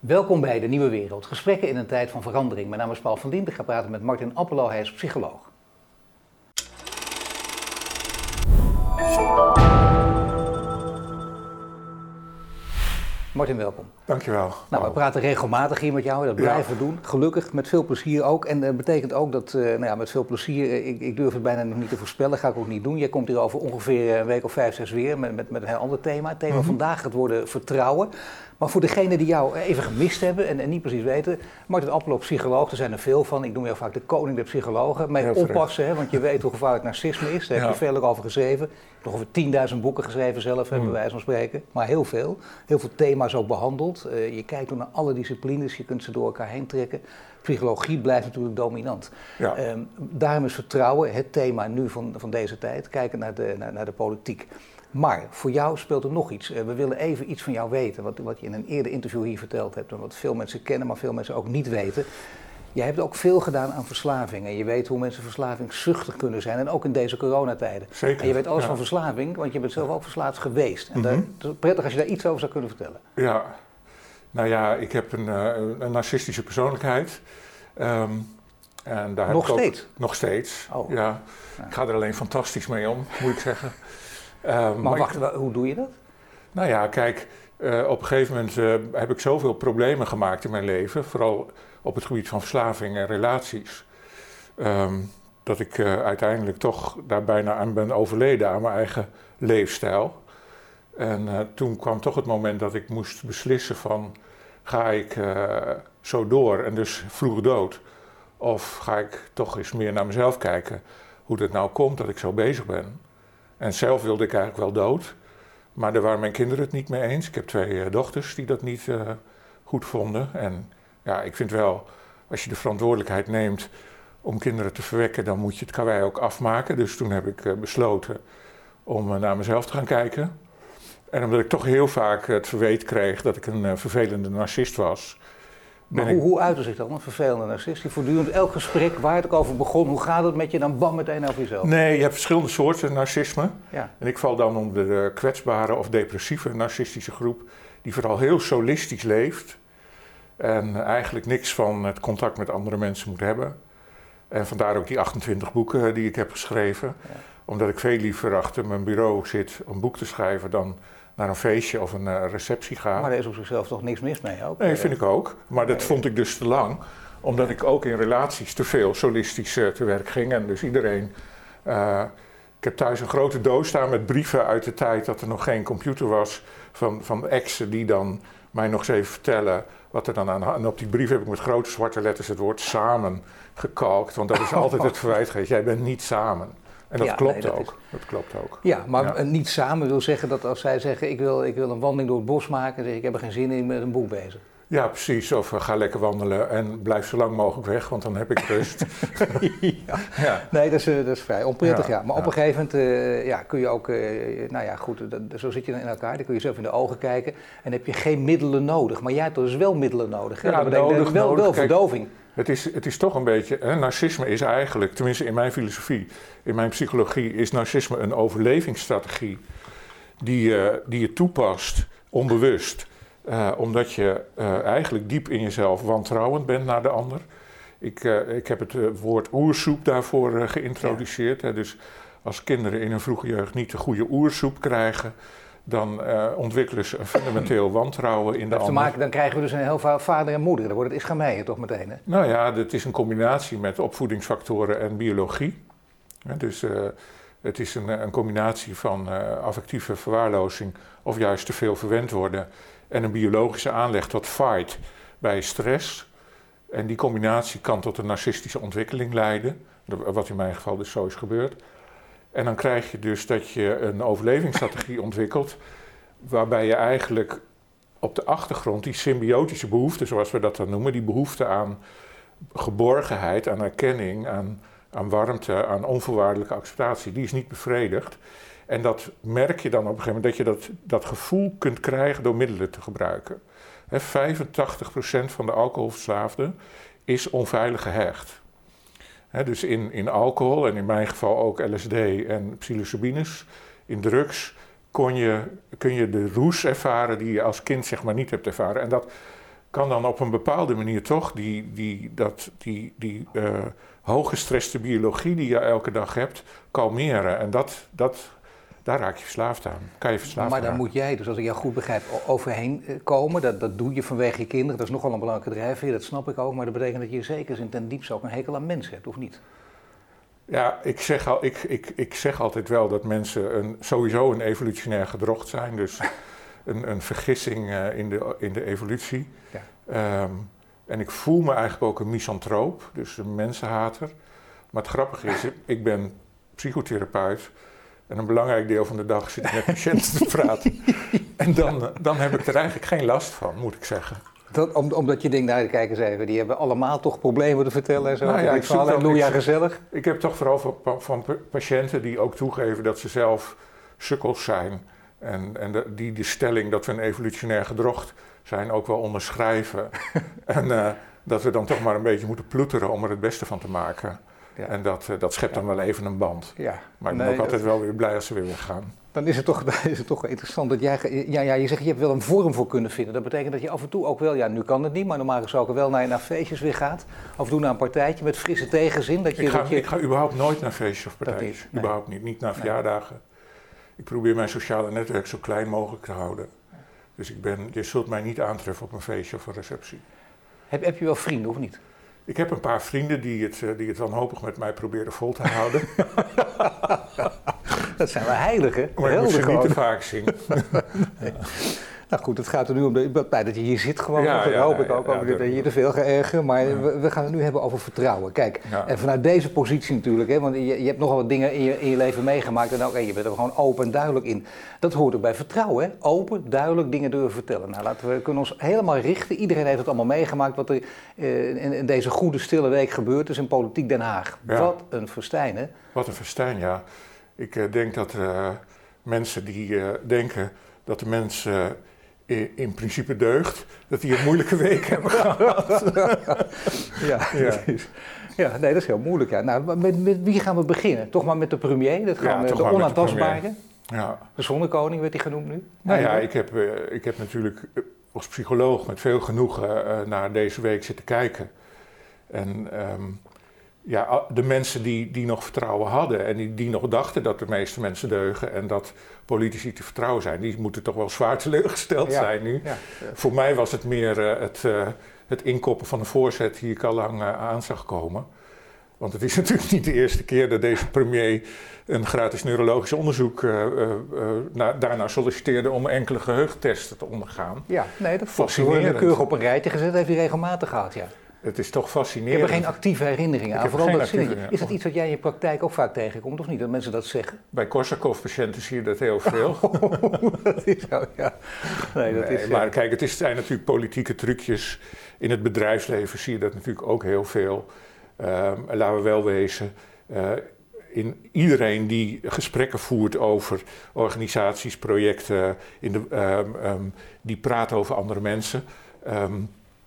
Welkom bij De Nieuwe Wereld. Gesprekken in een tijd van verandering. Mijn naam is Paul van Dien. Ik ga praten met Martin Appelo. Hij is psycholoog. Martin, welkom. Dankjewel. Nou, we praten regelmatig hier met jou, dat blijven we doen. Gelukkig, met veel plezier ook. En dat betekent ook dat, uh, nou ja, met veel plezier, eh, ik, ik, durf het bijna nog niet te voorspellen, ga ik ook niet doen. Jij komt hier over ongeveer een week of vijf, zes weer met, met, met een heel ander thema. Het thema mm vandaag gaat worden vertrouwen. Maar voor degenen die jou even gemist hebben en, en niet precies weten, Martin Appelo, psycholoog, er zijn er veel van. Ik noem jou vaak de koning der psychologen. Maar oppassen, hè, want je weet hoe gevaarlijk narcisme is. Daar heb je veel over geschreven. Nog over 10.000 boeken geschreven zelf, mm. bij wijze van spreken. Maar heel veel. Heel veel thema's ook behandeld. Uh, je kijkt naar alle disciplines, je kunt ze door elkaar heen trekken. Psychologie blijft natuurlijk dominant. Ja. Um, daarom is vertrouwen het thema nu van, van deze tijd. Kijken naar de, naar, naar de politiek. Maar voor jou speelt er nog iets. Eh, we willen even iets van jou weten, wat, wat je in een eerder interview hier verteld hebt en wat veel mensen kennen, maar veel mensen ook niet weten. Jij hebt ook veel gedaan aan verslaving en je weet hoe mensen verslavingszuchtig kunnen zijn en ook in deze coronatijden. Zeker. En je weet alles van verslaving, want je bent zelf ook verslaafd geweest. En mm het is prettig als je daar iets over zou kunnen vertellen. Ja, nou ja, ik heb een, uh, een narcistische persoonlijkheid. Um, en daar nog steeds? nog steeds, oh. ja. Ik ga er alleen fantastisch mee om, moet ik zeggen. Um, maar, wacht, hoe doe je dat? Nou ja, kijk, uh, op een gegeven moment uh, heb ik zoveel problemen gemaakt in mijn leven, vooral op het gebied van verslaving en relaties, um, dat ik uh, uiteindelijk toch daar bijna aan ben overleden aan mijn eigen leefstijl. En toen kwam toch het moment dat ik moest beslissen van, ga ik zo door en dus vroeg dood, of ga ik toch eens meer naar mezelf kijken, hoe het nou komt dat ik zo bezig ben. En zelf wilde ik eigenlijk wel dood. Maar daar waren mijn kinderen het niet mee eens. Ik heb twee uh, dochters die dat niet uh, goed vonden. En ja, ik vind wel, als je de verantwoordelijkheid neemt om kinderen te verwekken, dan moet je het karwei ook afmaken. Dus toen heb ik uh, besloten om naar mezelf te gaan kijken. En omdat ik toch heel vaak het verweet kreeg dat ik een vervelende narcist was, maar hoe, hoe uitte zich dan een vervelende narcist? Die voortdurend elk gesprek waar het ook over begon, hoe gaat het met je, dan bam meteen over jezelf. Nee, je hebt verschillende soorten narcisme. Ja. En ik val dan onder de kwetsbare of depressieve narcistische groep, die vooral heel solistisch leeft. En eigenlijk niks van het contact met andere mensen moet hebben. En vandaar ook die 28 boeken die ik heb geschreven. Omdat ik veel liever achter mijn bureau zit om een boek te schrijven dan naar een feestje of een uh, receptie ga. Maar er is op zichzelf toch niks mis mee ook? Nee, vind ik ook. Maar dat vond ik dus te lang. Omdat ik ook in relaties te veel solistisch uh, te werk ging. En dus iedereen... Uh, ik heb thuis een grote doos staan met brieven uit de tijd dat er nog geen computer was. Van, van exen die dan mij nog eens even vertellen wat er dan aan... En op die brief heb ik met grote zwarte letters het woord samen gekalkt. Want dat is altijd het verwijt geweest. Jij bent niet samen. En dat klopt ook. Dat klopt ook. Ja, maar niet samen wil zeggen dat als zij zeggen: ik wil, ik wil een wandeling door het bos maken, zeg ik: ik heb er geen zin in, met een boek bezig. Ja, precies. Of uh, ga lekker wandelen en blijf zo lang mogelijk weg, want dan heb ik rust. ja. ja. Nee, dat is, uh, dat is vrij onprettig, ja. Maar op een gegeven moment uh, ja, kun je ook, nou ja, goed, dat, zo zit je dan in elkaar. Dan kun je zelf in de ogen kijken en heb je geen middelen nodig. Maar jij hebt dus wel middelen nodig. Hè? Ja, nodig, wel, wel verdoving. Het is, het is toch een beetje, hè, narcisme is eigenlijk, tenminste in mijn filosofie, in mijn psychologie, is narcisme een overlevingsstrategie die, uh, die je toepast onbewust. Uh, omdat je uh, eigenlijk diep in jezelf wantrouwend bent naar de ander. Ik, ik heb het woord oersoep daarvoor geïntroduceerd. Hè, dus als kinderen in hun vroege jeugd niet de goede oersoep krijgen, dan uh, ontwikkelen ze een fundamenteel wantrouwen in de ander. Maken, dan krijgen we dus een heel vader en moeder. Dan wordt het ischameiën toch meteen, hè? Nou ja, het is een combinatie met opvoedingsfactoren en biologie. dus uh, het is een, een combinatie van uh, affectieve verwaarlozing of juist te veel verwend worden en een biologische aanleg tot fight bij stress. En die combinatie kan tot een narcistische ontwikkeling leiden, wat in mijn geval dus zo is gebeurd. En dan krijg je dus dat je een overlevingsstrategie ontwikkelt, waarbij je eigenlijk op de achtergrond die symbiotische behoefte, zoals we dat dan noemen, die behoefte aan geborgenheid, aan erkenning, aan, aan warmte, aan onvoorwaardelijke acceptatie, die is niet bevredigd. En dat merk je dan op een gegeven moment dat je dat, dat gevoel kunt krijgen door middelen te gebruiken. He, 85% van de alcoholverslaafden is onveilig gehecht dus in, in alcohol en in mijn geval ook LSD en psilocybines, in drugs, kon je, kun je de roes ervaren die je als kind zeg maar niet hebt ervaren. En dat, kan dan op een bepaalde manier toch die, die, dat, die, die uh, hooggestreste biologie die je elke dag hebt, kalmeren. En dat, dat, daar raak je verslaafd aan. Kan je verslaafd maar dan raken. moet jij, dus als ik jou goed begrijp, overheen eh, komen. Dat, dat doe je vanwege je kinderen. Dat is nogal een belangrijke drijfveer, dat snap ik ook. Maar dat betekent dat je zeker in ten diepste ook een hekel aan mensen hebt, of niet? Ja, ik zeg, al, ik, ik, ik zeg altijd wel dat mensen een, sowieso een evolutionair gedrocht zijn. Dus een, een vergissing uh, in, de, in de evolutie. Ja. Um, en ik voel me eigenlijk ook een misantroop, dus een mensenhater. Maar het grappige is, ik ben psychotherapeut. En een belangrijk deel van de dag zit ik met patiënten te praten. En dan, dan heb ik er eigenlijk geen last van, moet ik zeggen. Dat, om, omdat je denkt, nou kijk eens even, die hebben allemaal toch problemen te vertellen en zo. Nou ja, ik van halleluja gezellig. Ik heb toch vooral van, van, patiënten die ook toegeven dat ze zelf sukkels zijn. En, en de, die de stelling dat we een evolutionair gedrocht zijn ook wel onderschrijven. en uh, dat we dan toch maar een beetje moeten ploeteren om er het beste van te maken. Ja. En dat, uh, dat schept dan wel even een band. Ja. Maar ik ben nee, ook altijd wel weer blij als ze weer weggaan. Dan is het toch, is het toch interessant dat jij, ja, ja, je zegt je hebt wel een vorm voor kunnen vinden. Dat betekent dat je af en toe ook wel, ja nu kan het niet, maar normaal gesproken wel naar, naar feestjes weer gaat. Af en toe naar een partijtje met frisse tegenzin. Dat je, ik, ga, dat je... ik ga überhaupt nooit naar feestjes of partijtjes. Niet, nee. Überhaupt niet, niet naar verjaardagen. Ik probeer mijn sociale netwerk zo klein mogelijk te houden. Dus ik ben, je zult mij niet aantreffen op een feestje of een receptie. Heb, heb je wel vrienden of niet? Ik heb een paar vrienden die het, die het wanhopig met mij proberen vol te houden. dat zijn wel heiligen. Maar ik moet ze niet te vaak zien. nee. Nou goed, het gaat er nu om de, dat je hier zit gewoon. Ja, dat ja, hoop ik ook. over dat je te veel ergeren. Maar we, we, gaan het nu hebben over vertrouwen. Kijk, en vanuit deze positie natuurlijk. Hè, want je, je hebt nogal wat dingen in je, in je leven meegemaakt. En ook, en je bent er gewoon open en duidelijk in. Dat hoort ook bij vertrouwen. Hè? Open, duidelijk dingen durven vertellen. Nou, laten we kunnen ons helemaal richten. Iedereen heeft het allemaal meegemaakt. Wat er eh, in, in deze goede, stille week gebeurd is in Politiek Den Haag. Wat een verstijn, hè? Wat een festijn, ja. Ik eh, denk dat eh, mensen die denken dat de mens i- in principe deugt, dat die een moeilijke week hebben gehad. Ja, Ja. ja, nee, dat is heel moeilijk. Ja. Nou, met, met wie gaan we beginnen? Toch maar met de premier, dat Ja, gaan we, de met de onaantastbare. Ja. De zonnekoning werd hij genoemd nu. Nou ja, ik heb, eh, ik heb natuurlijk eh, als psycholoog met veel genoegen eh, naar deze week zitten kijken. En ehm, ja, de mensen die, die nog vertrouwen hadden en die, die nog dachten dat de meeste mensen deugen en dat politici te vertrouwen zijn, die moeten toch wel zwaar teleurgesteld Ja. zijn nu. Ja. Voor mij was het meer eh, het, eh, het inkoppen van een voorzet die ik al lang eh, aan zag komen. Want het is natuurlijk niet de eerste keer dat deze premier een gratis neurologisch onderzoek na- daarna solliciteerde om enkele geheugentesten te ondergaan. Ja, nee, dat Fascinerend. wordt keurig op een rijtje gezet, heeft hij regelmatig gehad, ja. Het is toch Ik fascinerend. heb er geen actieve herinneringen Ik aan. Vooral dat actieve- Is dat iets wat jij in je praktijk ook vaak tegenkomt, of niet? Dat mensen dat zeggen? Bij Korsakoff-patiënten zie je dat heel veel. dat is zo, ja. Nee, dat Nee, is... maar ja. kijk, het zijn natuurlijk politieke trucjes. In het bedrijfsleven zie je dat natuurlijk ook heel veel. Ehm, laten we wel wezen. eh, in iedereen die gesprekken voert over organisaties, projecten, in de, ehm, ehm, die praat over andere mensen.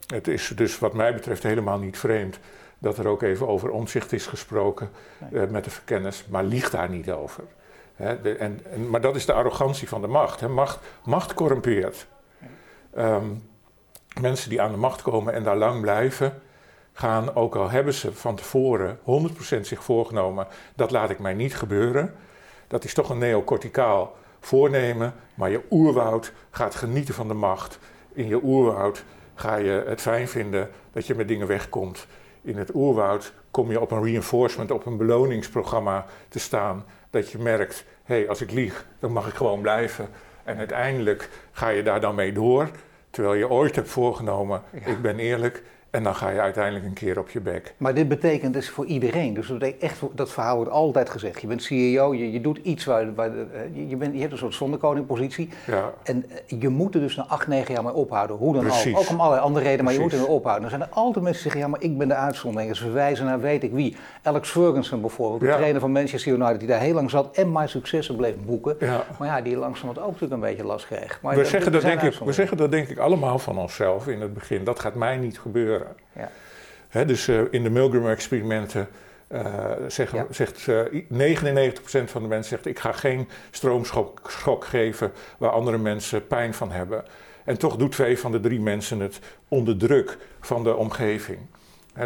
Het is dus wat mij betreft helemaal niet vreemd dat er ook even over omzicht is gesproken eh, met de verkenners, maar liegt daar niet over. De- en, en, maar dat is de arrogantie van de macht. Hè. Macht, macht corrumpeert. Ehm, mensen die aan de macht komen en daar lang blijven, gaan, ook al hebben ze van tevoren 100% zich voorgenomen, dat laat ik mij niet gebeuren. Dat is toch een neocorticaal voornemen, maar je oerwoud gaat genieten van de macht. In je oerwoud ga je het fijn vinden dat je met dingen wegkomt. In het oerwoud kom je op een reinforcement, op een beloningsprogramma te staan. Dat je merkt, hé, hey, als ik lieg, dan mag ik gewoon blijven. En uiteindelijk ga je daar dan mee door. Terwijl je ooit hebt voorgenomen, Ja. ik ben eerlijk. En dan ga je uiteindelijk een keer op je bek. Maar dit betekent dus voor iedereen. Dus dat, echt, dat verhaal wordt altijd gezegd. Je bent CEO, je, je doet iets waar, waar eh, je, bent, je hebt een soort zonnekoningpositie. Ja, En eh, je moet er dus na acht, negen jaar mee ophouden. Hoe dan Precies. ook. Ook om allerlei andere redenen, maar je moet er mee ophouden. Dan zijn er altijd mensen die zeggen, ja, maar ik ben de uitzondering. Ze verwijzen naar weet ik wie. Alex Ferguson bijvoorbeeld, de Ja. trainer van Manchester United, die daar heel lang zat en maar successen bleef boeken. ja. Maar ja, die langzamerhand ook natuurlijk een beetje last kreeg. Maar We, zeggen dat denk ik, we zeggen dat denk ik allemaal van onszelf in het begin. Dat gaat mij niet gebeuren. Ja. Dus eh, in de Milgram-experimenten eh, zeggen- Ja. zegt i- 99% van de mensen zegt... ik ga geen stroomschok schok geven waar andere mensen pijn van hebben. En toch doet twee van de drie mensen het onder druk van de omgeving.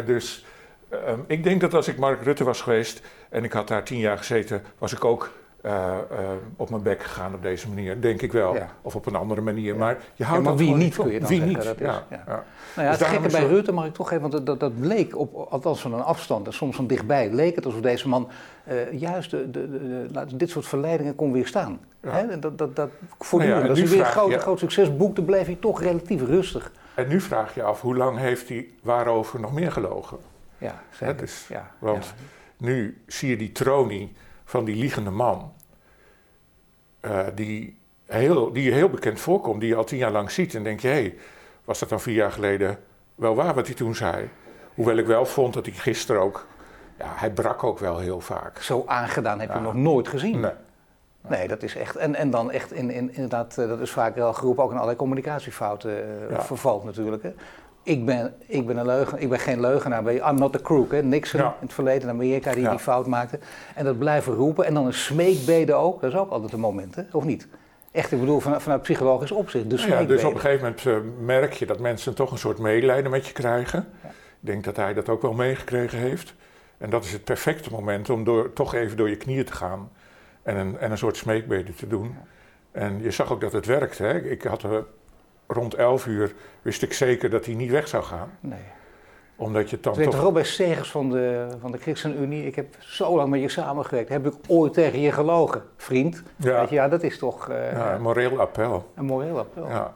dus ehm, ik denk dat als ik Mark Rutte was geweest en ik had daar tien jaar gezeten, was ik ook uh, uh, op mijn bek gegaan op deze manier, denk ik wel. Of op een andere manier. Maar, je houdt ja, maar wie niet kun je dan wie zeggen, niet? Dat is, ja. Nou ja, dus het gekke bij Rutte mag ik toch even, want dat, dat bleek, op, althans van een afstand en soms van dichtbij, leek het alsof deze man uh, juist de, de, de, dit soort verleidingen kon weerstaan. Hè? Dat, dat, dat, voortdurend. Nou als hij weer een groot, groot succes boekte, bleef hij toch relatief rustig. En nu vraag je af, hoe lang heeft hij waarover nog meer gelogen? Ja, zeker. Ja, want nu zie je die tronie van die liegende man, uh, die, heel, die heel bekend voorkomt, die je al tien jaar lang ziet. En denk je, hé, hey, was dat dan vier jaar geleden wel waar wat hij toen zei? Hoewel ik wel vond dat hij gisteren ook, ja, hij brak ook wel heel vaak. Zo aangedaan heb je ja. nog nooit gezien. Nee. Nee, dat is echt. En, en dan echt in, in, inderdaad, dat is vaak wel geroepen, ook in allerlei communicatiefouten uh, ja. vervalt natuurlijk. Hè. Ik ben, ik ben een leugen, ik ben geen leugenaar. Ben je, I'm not a crook. Hè? Nixon ja. in het verleden in Amerika die ja. die fout maakte. En dat blijven roepen. En dan een smeekbede ook. Dat is ook altijd een moment, hè? of niet? Echt, ik bedoel, vanuit, vanuit psychologisch opzicht. Dus, ja, dus op een gegeven moment uh, merk je dat mensen toch een soort medelijden met je krijgen. Ja. Ik denk dat hij dat ook wel meegekregen heeft. En dat is het perfecte moment om door, toch even door je knieën te gaan. En een, en een soort smeekbede te doen. En je zag ook dat het werkte. Hè? Ik had uh, rond 11 uur wist ik zeker dat hij niet weg zou gaan. Nee. Omdat je dan Weet toch... bij Segers van de, van de ChristenUnie, ik heb zo lang met je samengewerkt. Heb ik ooit tegen je gelogen, vriend? Ja, Weet je, ja dat is toch... Uh, ja, een moreel appel. Een moreel appel. Ja.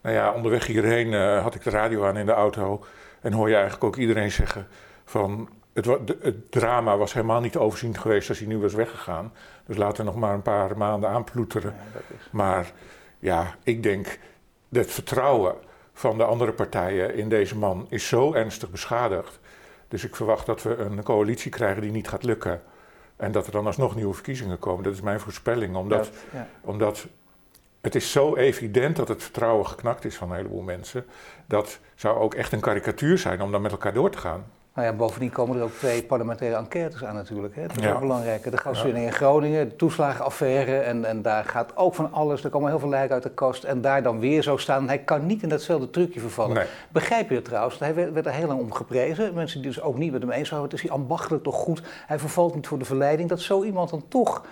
Nou ja, onderweg hierheen uh, had ik de radio aan in de auto. En hoor je eigenlijk ook iedereen zeggen van... Het, het, drama was helemaal niet overzien geweest als hij nu was weggegaan. Dus laten we nog maar een paar maanden aanploeteren. Ja. Maar ja, ik denk het vertrouwen van de andere partijen in deze man is zo ernstig beschadigd. Dus ik verwacht dat we een coalitie krijgen die niet gaat lukken. En dat er dan alsnog nieuwe verkiezingen komen. Dat is mijn voorspelling. Omdat, ja, ja. omdat het is zo evident dat het vertrouwen geknakt is van een heleboel mensen. Dat zou ook echt een karikatuur zijn om dan met elkaar door te gaan. Nou ja, bovendien komen er ook twee parlementaire enquêtes aan natuurlijk. Hè. Dat is ja. ook belangrijk. De gaswinning in Groningen, de toeslagenaffaire. En, en daar gaat ook van alles. Er komen heel veel lijken uit de kast. En daar dan weer zo staan. Hij kan niet in datzelfde trucje vervallen. Nee. Begrijp je het trouwens? Hij werd, werd er heel lang om geprezen. Mensen die dus ook niet met hem eens waren. Het is hij ambachtelijk toch goed. Hij vervalt niet voor de verleiding. Dat zo iemand dan toch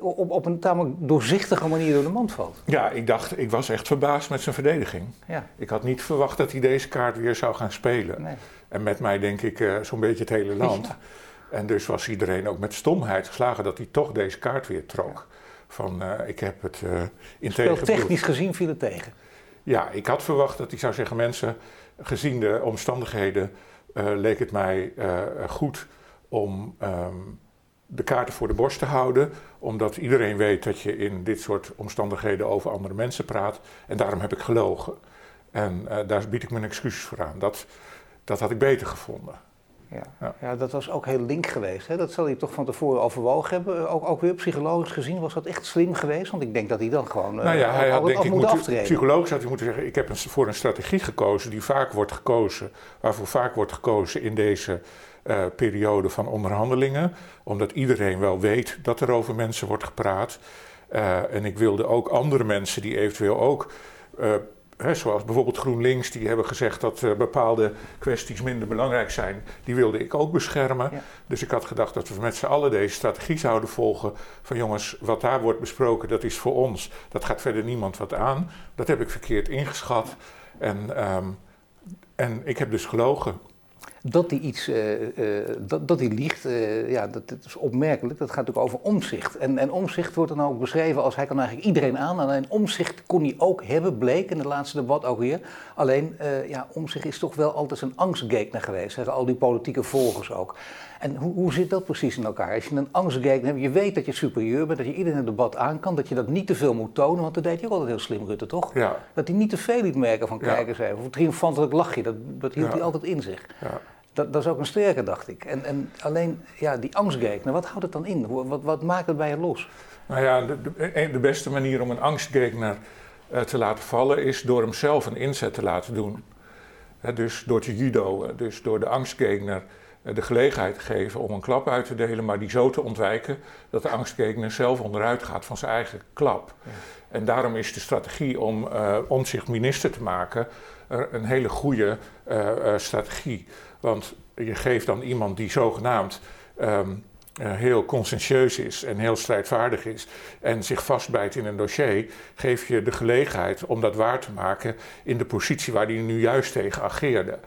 op, op een tamelijk doorzichtige manier door de mand valt. Ja, ik dacht, ik was echt verbaasd met zijn verdediging. Ja. Ik had niet verwacht dat hij deze kaart weer zou gaan spelen. Nee. En met mij denk ik uh, zo'n beetje het hele land. Ja. En dus was iedereen ook met stomheid geslagen dat hij toch deze kaart weer trok. Van uh, ik heb het uh, in technisch gezien viel het tegen. Ja, ik had verwacht dat hij zou zeggen: mensen, gezien de omstandigheden, leek het mij goed om. Um, de kaarten voor de borst te houden, omdat iedereen weet dat je in dit soort omstandigheden over andere mensen praat. En daarom heb ik gelogen. En daar bied ik mijn excuses voor aan. Dat, dat had ik beter gevonden. Ja. Ja. ja, dat was ook heel link geweest. Hè? Dat zal hij toch van tevoren overwogen hebben. Ook, ook weer psychologisch gezien was dat echt slim geweest. Want ik denk dat hij dan gewoon nou ja, uh, hij had, denk ik, moet moet, aftreden. Psychologisch had hij moeten zeggen, ik heb een, voor een strategie gekozen die vaak wordt gekozen, waarvoor vaak wordt gekozen in deze uh, periode van onderhandelingen. Omdat iedereen wel weet dat er over mensen wordt gepraat. Uh, en ik wilde ook andere mensen die eventueel ook uh, He, zoals bijvoorbeeld GroenLinks, die hebben gezegd dat uh, bepaalde kwesties minder belangrijk zijn. Die wilde ik ook beschermen. Ja. Dus ik had gedacht dat we met z'n allen deze strategie zouden volgen. Van jongens, wat daar wordt besproken, dat is voor ons. Dat gaat verder niemand wat aan. Dat heb ik verkeerd ingeschat. En, um, en ik heb dus gelogen. Dat hij iets, uh, uh, dat, dat hij liegt, uh, ja, dat, dat, is opmerkelijk. Dat gaat natuurlijk over omzicht. En, en omzicht wordt dan ook beschreven als hij kan eigenlijk iedereen aan. Alleen omzicht kon hij ook hebben, bleek in het laatste debat ook weer. Alleen, ja, omzicht is toch wel altijd een angstgekner geweest, zeggen al die politieke volgers ook. En hoe, hoe zit dat precies in elkaar? Als je een angstgekner hebt, je weet dat je superieur bent, dat je iedereen in het debat aan kan, dat je dat niet te veel moet tonen, want dat deed je ook altijd heel slim, Rutte, toch? Ja. Dat hij niet te veel liet merken van kijkers even. Of triomfantelijk lachje, dat, dat hield Ja. hij altijd in zich. Ja. Dat, dat is ook een sterke, dacht ik. En, en alleen, ja, die angstgekner, wat houdt het dan in? Wat, wat maakt het bij je los? Nou ja, de, de, de beste manier om een angstgekner uh, te laten vallen is door hem zelf een inzet te laten doen. Dus door te judo, dus door de angstgekner de gelegenheid te geven om een klap uit te delen, maar die zo te ontwijken dat de angstgekner zelf onderuit gaat van zijn eigen klap. Ja. En daarom is de strategie om uh, omzicht minister te maken een hele goede strategie. Want je geeft dan iemand die zogenaamd um, uh, heel conscientieus is en heel strijdvaardig is en zich vastbijt in een dossier, geef je de gelegenheid om dat waar te maken in de positie waar hij nu juist tegen ageerde.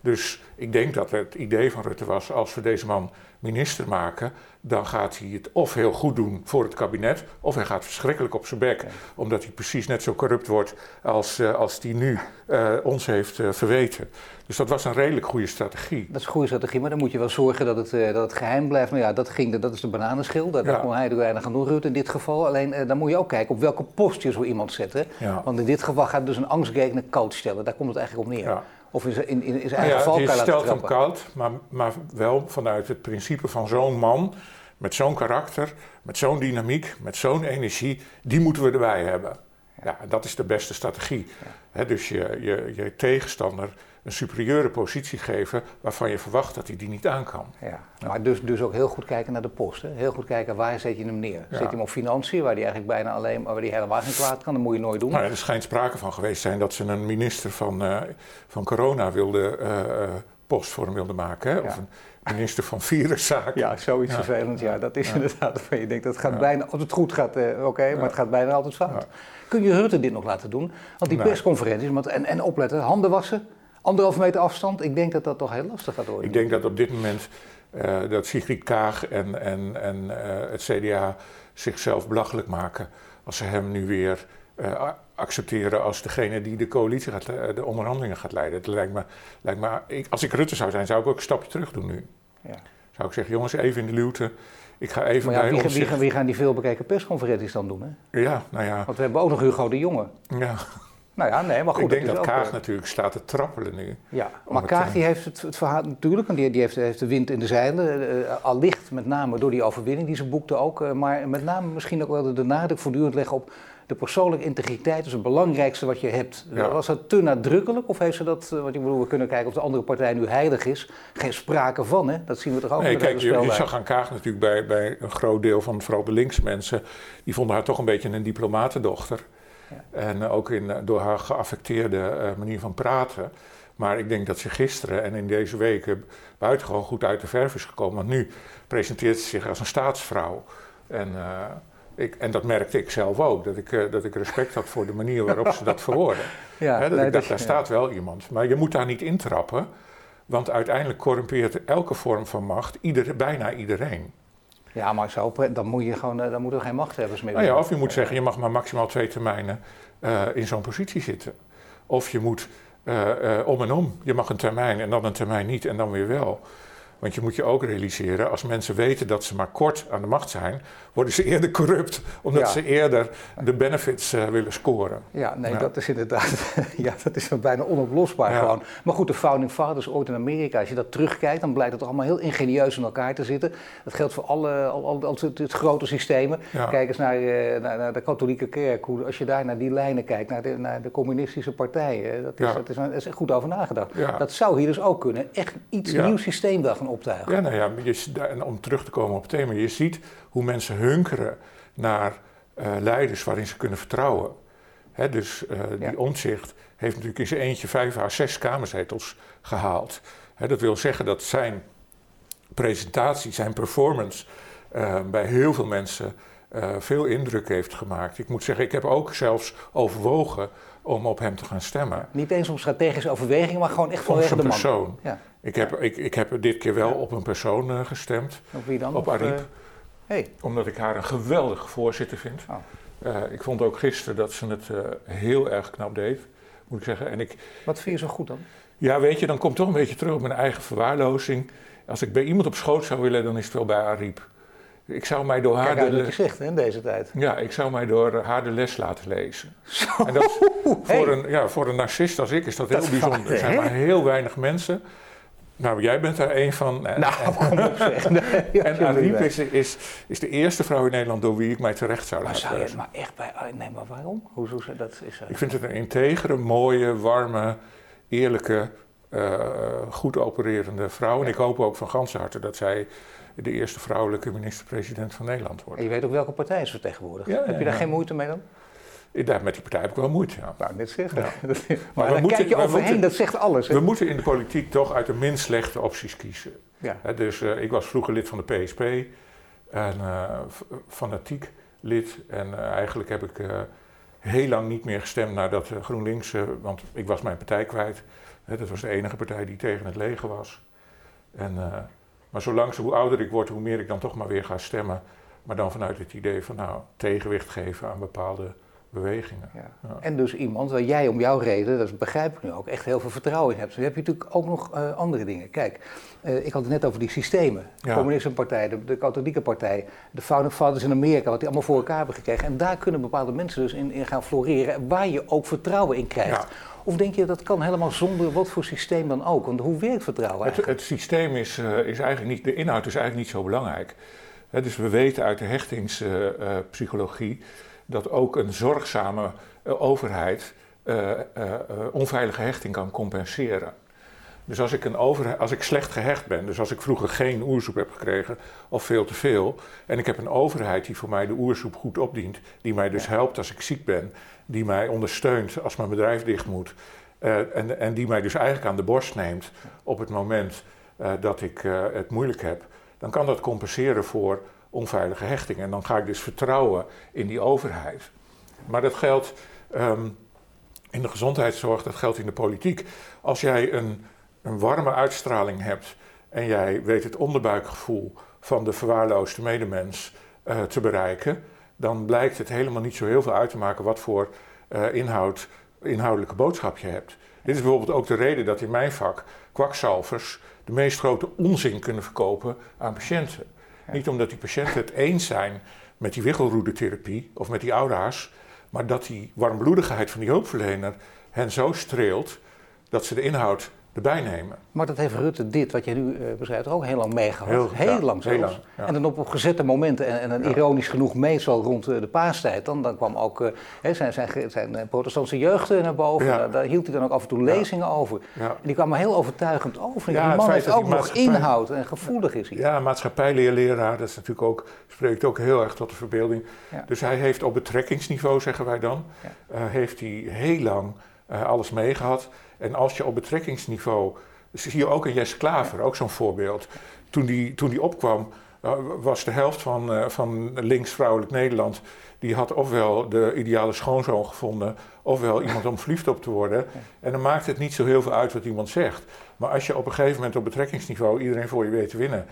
Dus ik denk dat het idee van Rutte was: als we deze man minister maken, dan gaat hij het of heel goed doen voor het kabinet, of hij gaat verschrikkelijk op zijn bek, omdat hij precies net zo corrupt wordt als, uh, als die nu uh, ons heeft uh, verweten. Dus dat was een redelijk goede strategie. Dat is een goede strategie, maar dan moet je wel zorgen dat het, dat het geheim blijft. Maar ja, dat, ging, dat is de bananenschil, daar ja. kon hij er weinig aan doen, Rutte in dit geval. Alleen dan moet je ook kijken op welke post je zo iemand zet. Ja. Want in dit geval gaat dus een angstgekner koud stellen, daar komt het eigenlijk op neer. Ja. Of is in, in, in zijn eigen nou ja, stelt hem koud, maar, maar wel vanuit het principe van zo'n man met zo'n karakter, met zo'n dynamiek, met zo'n energie, die moeten we erbij hebben. Ja, dat is de beste strategie. dus je, je, je tegenstander een superieure positie geven waarvan je verwacht dat hij die niet aan kan. Ja, maar dus, dus ook heel goed kijken naar de posten. Heel goed kijken waar zet je hem neer. Zet je hem op financiën, waar hij eigenlijk bijna alleen, waar hij helemaal geen kwaad kan, dat moet je nooit doen. Nou, er schijnt sprake van geweest zijn dat ze een minister van, uh, van corona wilde, uh, post voor hem wilden maken. Hè? Of een minister van viruszaken. Ja, zoiets vervelend. Ja, dat is inderdaad waarvan je denkt, dat gaat bijna, als het goed gaat, oké, maar het gaat bijna altijd fout. Kun je Rutte dit nog laten doen? Want die persconferenties, en, en opletten, handen wassen, anderhalve meter afstand, ik denk dat dat toch heel lastig gaat worden. Ik denk dat op dit moment uh, dat Sigrid Kaag en, en, en uh, het CDA zichzelf belachelijk maken als ze hem nu weer uh, accepteren als degene die de coalitie gaat, de onderhandelingen gaat leiden. Het lijkt me, lijkt me ik, als ik Rutte zou zijn, zou ik ook een stapje terug doen nu. Ja. Zou ik zeggen, jongens, even in de luwte. Ik ga even maar ja, wie, wie, gaan, wie gaan die veelbekeken persconferenties dan doen? Hè? Ja, nou ja. Want we hebben ook nog Hugo de Jonge. Ja. Nou ja, nee, maar goed. Ik denk dat, dat Kaag natuurlijk staat te trappelen nu. Ja, maar Kaag die heeft het, het verhaal natuurlijk, want die, die heeft, heeft, de wind in de zeilen. Uh, allicht met name door die overwinning die ze boekte ook. Uh, maar met name misschien ook wel de, de nadruk voortdurend leggen op de persoonlijke integriteit is het belangrijkste wat je hebt. Ja. Was dat te nadrukkelijk of heeft ze dat, wat ik bedoel, we kunnen kijken of de andere partij nu heilig is. Geen sprake van, hè? Dat zien we toch ook nee, kijk, je, je zag aan Kaag natuurlijk bij, bij een groot deel van vooral de linkse mensen, die vonden haar toch een beetje een diplomatendochter. En ook in, door haar geaffecteerde uh, manier van praten. Maar ik denk dat ze gisteren en in deze weken buitengewoon goed uit de verf is gekomen. Want nu presenteert ze zich als een staatsvrouw. En, uh, ik, en dat merkte ik zelf ook. Dat ik, uh, dat ik respect had voor de manier waarop ze dat verwoorden. Ja, He, dat nee, ik dacht, daar ja. staat wel iemand. Maar je moet daar niet intrappen. Want uiteindelijk corrumpeert elke vorm van macht ieder, bijna iedereen. Ja, maar zo, dan, moet je gewoon, dan moeten er geen machthebbers meer nou ja, Of je moet zeggen, je mag maar maximaal twee termijnen uh, in zo'n positie zitten. Of je moet uh, om en om. Je mag een termijn en dan een termijn niet en dan weer wel. Want je moet je ook realiseren, als mensen weten dat ze maar kort aan de macht zijn, worden ze eerder corrupt, omdat ja. ze eerder de benefits uh, willen scoren. Ja, nee, ja. dat is inderdaad, ja, dat is bijna onoplosbaar ja. gewoon. Maar goed, de founding fathers ooit in Amerika, als je dat terugkijkt, dan blijkt het allemaal heel ingenieus in elkaar te zitten. Dat geldt voor alle, al, al, al het, het grote systemen. Kijk eens naar, uh, naar, naar, de katholieke kerk, hoe, als je daar naar die lijnen kijkt, naar de, naar de communistische partijen, dat is, dat is, dat is echt goed over nagedacht. Dat zou hier dus ook kunnen, echt iets nieuw systeem wel gaan optuigen. Ja, nou ja, je, om terug te komen op het thema, je ziet hoe mensen hunkeren naar uh, leiders waarin ze kunnen vertrouwen. Hè, dus uh, die ja. omzicht heeft natuurlijk in zijn eentje vijf à zes kamerzetels gehaald. Hè, dat wil zeggen dat zijn presentatie, zijn performance uh, bij heel veel mensen veel indruk heeft gemaakt. Ik moet zeggen, ik heb ook zelfs overwogen om op hem te gaan stemmen. Niet eens om strategische overwegingen, maar gewoon echt vanwege de man. persoon. Ja. Ik, heb, ik, ik heb dit keer wel op een persoon uh, gestemd. Op wie dan? Op Ariep. Uh, hey. Omdat ik haar een geweldige voorzitter vind. Oh. Uh, ik vond ook gisteren dat ze het heel erg knap deed, moet ik zeggen. En ik, Wat vind je zo goed dan? Ja, weet je, dan komt toch een beetje terug op mijn eigen verwaarlozing. Als ik bij iemand op schoot zou willen, dan is het wel bij Ariep. Ik zou mij door haar. De gezegd, hè, in deze tijd. Ja, ik zou mij door haar de les laten lezen. Zo. En dat is, voor, hey. een, ja, voor een narcist als ik is dat, dat heel bijzonder. Er zijn maar heel weinig mensen. Nou, jij bent daar een van. Nou, kom op zeg. Nee, en Ariep is, is, is de eerste vrouw in Nederland door wie ik mij terecht zou laten maar zou je, Maar echt bij. Nee, maar waarom? Hoezo dat is? Ik vind het een integere, mooie, warme, eerlijke, goed opererende vrouw. En ik hoop ook van ganse harte dat zij de eerste vrouwelijke minister-president van Nederland wordt. En je weet ook welke partij ze vertegenwoordigt. heb je daar geen moeite mee dan? Daar, met die partij heb ik wel moeite, ja. Nou, net zeggen. Ja. maar, maar dan moeten, kijk je overheen, dat zegt alles. Hè? We moeten in de politiek toch uit de minst slechte opties kiezen. Ja. dus uh, ik was vroeger lid van de PSP en uh, fanatiek lid. En uh, eigenlijk heb ik heel lang niet meer gestemd nadat GroenLinks, want ik was mijn partij kwijt. dat was de enige partij die tegen het leger was. En, maar zolang, hoe ouder ik word, hoe meer ik dan toch maar weer ga stemmen. Maar dan vanuit het idee van nou, tegenwicht geven aan bepaalde bewegingen. Ja. En dus iemand waar jij om jouw reden, dat begrijp ik nu ook, echt heel veel vertrouwen in hebt. Dan heb je natuurlijk ook nog uh, andere dingen. Kijk, uh, ik had het net over die systemen. De communistische partij, de, de, katholieke partij, de Founding Fathers in Amerika, wat die allemaal voor elkaar hebben gekregen. En daar kunnen bepaalde mensen dus in, in gaan floreren, waar je ook vertrouwen in krijgt. Of denk je dat kan helemaal zonder wat voor systeem dan ook? Want hoe werkt vertrouwen het, het, systeem is, uh, is eigenlijk niet, de inhoud is eigenlijk niet zo belangrijk. dus we weten uit de hechtingspsychologie dat ook een zorgzame uh, overheid uh, onveilige hechting kan compenseren. Dus als ik, een over, als ik slecht gehecht ben, dus als ik vroeger geen oersoep heb gekregen of veel te veel, en ik heb een overheid die voor mij de oersoep goed opdient, die mij dus helpt als ik ziek ben, die mij ondersteunt als mijn bedrijf dicht moet, uh, en, en die mij dus eigenlijk aan de borst neemt op het moment uh, dat ik uh, het moeilijk heb, dan kan dat compenseren voor onveilige hechting. En dan ga ik dus vertrouwen in die overheid. Maar dat geldt um, in de gezondheidszorg, dat geldt in de politiek. Als jij een, een warme uitstraling hebt en jij weet het onderbuikgevoel van de verwaarloosde medemens te bereiken, dan blijkt het helemaal niet zo heel veel uit te maken wat voor uh, inhoud, inhoudelijke boodschap je hebt. Dit is bijvoorbeeld ook de reden dat in mijn vak kwakzalvers de meest grote onzin kunnen verkopen aan patiënten. Niet omdat die patiënten het eens zijn met die wiggelroedetherapie of met die aura's, maar dat die warmbloedigheid van die hulpverlener hen zo streelt dat ze de inhoud erbij nemen. Maar dat heeft Rutte dit, wat je nu uh, beschrijft, ook heel lang meegehad. Heel, heel ja, lang zelfs. Heel lang, ja. En dan op gezette momenten, en, en dan ironisch genoeg meestal rond uh, de paastijd, dan, dan kwam ook uh, zijn, zijn, zijn protestantse jeugd naar boven. Daar, daar, hield hij dan ook af en toe lezingen over. En die kwamen heel overtuigend over. die man heeft ook nog inhoud en gevoelig is hij. Ja, maatschappijleerleraar, dat is natuurlijk ook, spreekt ook heel erg tot de verbeelding. Dus hij heeft op betrekkingsniveau, zeggen wij dan, heeft hij heel lang alles meegehad. En als je op betrekkingsniveau, zie je ook een Jes Klaver, ook zo'n voorbeeld. Toen die, toen die opkwam, uh, was de helft van, uh, van links-vrouwelijk Nederland, die had ofwel de ideale schoonzoon gevonden, ofwel iemand om verliefd op te worden. En dan maakt het niet zo heel veel uit wat iemand zegt. Maar als je op een gegeven moment op betrekkingsniveau iedereen voor je weet te winnen,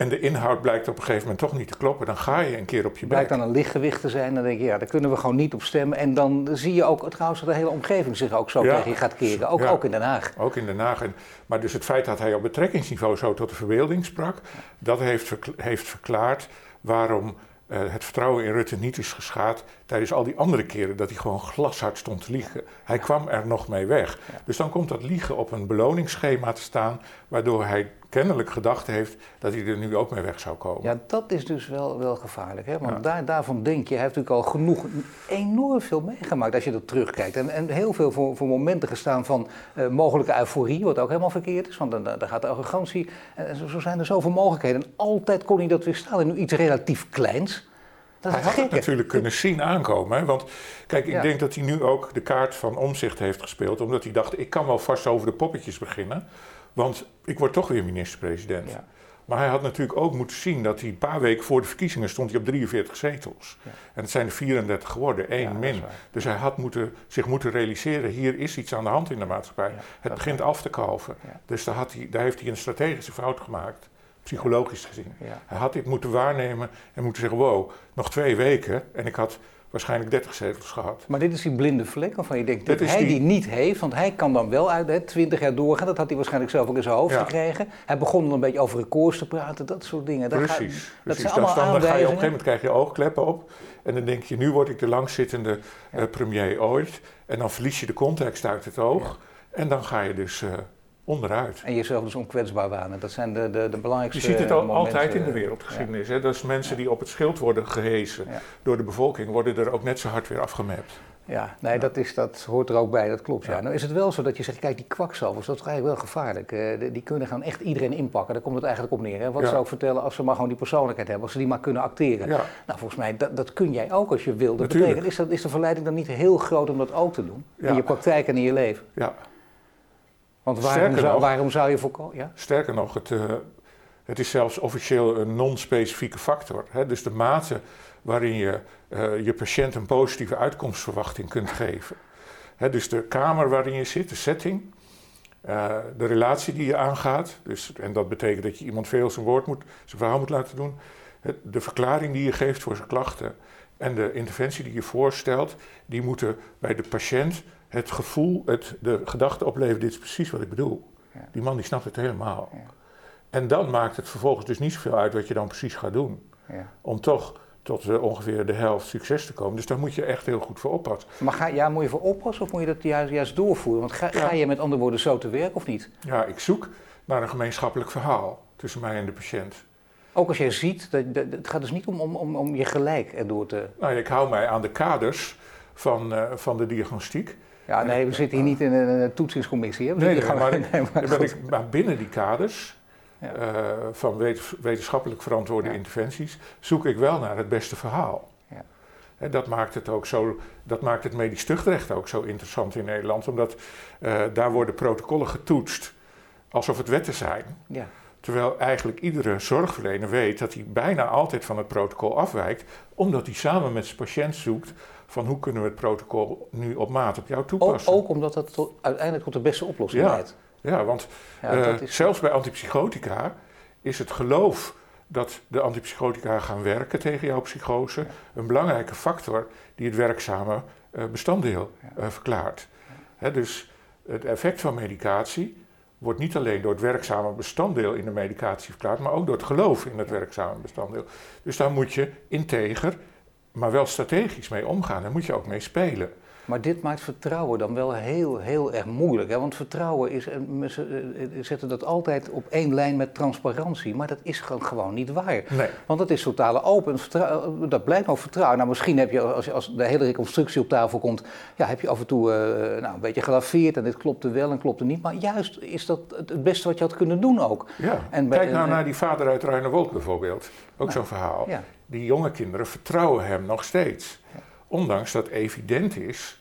en de inhoud blijkt op een gegeven moment toch niet te kloppen, dan ga je een keer op je bek. Blijkt dan een lichtgewicht te zijn, dan denk je, ja, daar kunnen we gewoon niet op stemmen. En dan zie je ook trouwens dat de hele omgeving zich ook zo ja. tegen je gaat keren, ook, ja. ook in Den Haag. Ook in Den Haag. En, maar dus het feit dat hij op betrekkingsniveau zo tot de verbeelding sprak, dat heeft, heeft verklaard waarom uh, het vertrouwen in Rutte niet is geschaad tijdens al die andere keren dat hij gewoon glashard stond te liegen. Hij kwam er nog mee weg. Ja. Dus dan komt dat liegen op een beloningsschema te staan, waardoor hij kennelijk gedacht heeft dat hij er nu ook mee weg zou komen. Ja, dat is dus wel, wel gevaarlijk. Hè? Want ja. daar, daarvan denk je, hij heeft natuurlijk al genoeg, enorm veel meegemaakt als je er terugkijkt. En, en heel veel voor, voor momenten gestaan van uh, mogelijke euforie, wat ook helemaal verkeerd is. Want dan, dan gaat de arrogantie. En zo, zo zijn er zoveel mogelijkheden. En altijd kon hij dat weerstaan. En nu iets relatief kleins. Dat hij had het natuurlijk kunnen zien aankomen. Hè? Want kijk, ik ja. denk dat hij nu ook de kaart van omzicht heeft gespeeld. Omdat hij dacht, ik kan wel vast over de poppetjes beginnen. Want ik word toch weer minister-president. Ja. Maar hij had natuurlijk ook moeten zien dat hij een paar weken voor de verkiezingen stond hij op 43 zetels. Ja. En het zijn er 34 geworden, één min. Dus hij had moeten, zich moeten realiseren, hier is iets aan de hand in de maatschappij. het begint af te kalven. Dus daar, had hij, daar heeft hij een strategische fout gemaakt psychologisch gezien. Ja. Hij had dit moeten waarnemen en moeten zeggen: wow, nog twee weken en ik had waarschijnlijk 30 zetels gehad. Maar dit is die blinde vlek waarvan je denkt dat, dat hij die... die... niet heeft, want hij kan dan wel uit hè, 20 jaar doorgaan. Dat had hij waarschijnlijk zelf ook in zijn hoofd ja. gekregen. Hij begon dan een beetje over records te praten, dat soort dingen. Precies. Precies. dat zijn allemaal dan, dan ga je op een gegeven moment krijg je oogkleppen op en dan denk je: nu word ik de langzittende uh, premier ooit. En dan verlies je de context uit het oog en dan ga je dus. Uh, onderuit. En jezelf dus onkwetsbaar wanen. Dat zijn de, de, de belangrijkste Je ziet het al, altijd in de wereldgeschiedenis. Ja. Hè? Dat is mensen die op het schild worden gehesen ja. door de bevolking, worden er ook net zo hard weer afgemapt. Ja, nee, dat, is, dat hoort er ook bij, dat klopt. Ja. Nou is het wel zo dat je zegt, kijk, die kwakzalvers, dat is eigenlijk wel gevaarlijk. Uh, die kunnen gaan echt iedereen inpakken, daar komt het eigenlijk op neer. Hè? Wat zou ik vertellen als ze maar gewoon die persoonlijkheid hebben, als ze die maar kunnen acteren. Ja. Nou, volgens mij, dat, dat kun jij ook als je wil. Dat betekent, is, dat, is de verleiding dan niet heel groot om dat ook te doen? In je praktijk en in je leven? Ja. Want waarom, zou, waarom zou je voorkomen? Ja? Sterker nog, het, uh, het is zelfs officieel een non-specifieke factor. Hè? Dus de mate waarin je uh, je patiënt een positieve uitkomstverwachting kunt geven. dus de kamer waarin je zit, de setting, uh, de relatie die je aangaat, dus, en dat betekent dat je iemand veel zijn woord moet, zijn verhaal moet laten doen, de verklaring die je geeft voor zijn klachten en de interventie die je voorstelt, die moeten bij de patiënt het gevoel, het, de gedachte opleveren, dit is precies wat ik bedoel. Ja. Die man die snapt het helemaal. Ja. En dan maakt het vervolgens dus niet zoveel uit wat je dan precies gaat doen. Ja. Om toch tot uh, ongeveer de helft succes te komen. Dus daar moet je echt heel goed voor oppassen. Maar ga, ja, moet je voor oppassen of moet je dat juist, juist doorvoeren? Want ga, ga je met andere woorden zo te werk of niet? Ja, ik zoek naar een gemeenschappelijk verhaal tussen mij en de patiënt. Ook als jij ziet, dat, dat, het gaat dus niet om, om, om, je gelijk erdoor te... Nou, ik hou mij aan de kaders van, uh, van de diagnostiek. Ja, nee, we zitten hier niet in een toetsingscommissie. Hè? We nee, nee, maar, nee, maar, ik, maar binnen die kaders ja. Uh, van wetenschappelijk verantwoorde ja. interventies, zoek ik wel naar het beste verhaal. Ja. He, dat, maakt het ook zo, dat maakt het medisch tuchtrecht ook zo interessant in Nederland, omdat uh, daar worden protocollen getoetst alsof het wetten zijn. Terwijl eigenlijk iedere zorgverlener weet dat hij bijna altijd van het protocol afwijkt, omdat hij samen met zijn patiënt zoekt van hoe kunnen we het protocol nu op maat op jou toepassen. Ook, ook omdat dat tot, uiteindelijk tot de beste oplossing leidt. Ja, want uh, zelfs bij antipsychotica is het geloof dat de antipsychotica gaan werken tegen jouw psychose een belangrijke factor die het werkzame uh, bestanddeel uh, verklaart. Hè, dus het effect van medicatie wordt niet alleen door het werkzame bestanddeel in de medicatie verklaard, maar ook door het geloof in het werkzame bestanddeel. Dus daar moet je integer, maar wel strategisch mee omgaan. Daar moet je ook mee spelen. Maar dit maakt vertrouwen dan wel heel, heel erg moeilijk. Hè? Want vertrouwen is, ze eh, eh, zetten dat altijd op één lijn met transparantie. Maar dat is gewoon niet waar. Nee. Want dat is totale open. Dat blijkt ook vertrouwen. Nou, misschien heb je, als, als de hele reconstructie op tafel komt, ja, heb je af en toe uh, nou, een beetje gelaveerd en dit klopte wel en klopte niet. Maar juist is dat het beste wat je had kunnen doen ook. Ja. En Kijk nou naar die vader uit Ruinewold bijvoorbeeld. Ook nou, zo'n verhaal. Ja. Die jonge kinderen vertrouwen hem nog steeds. Ondanks dat evident is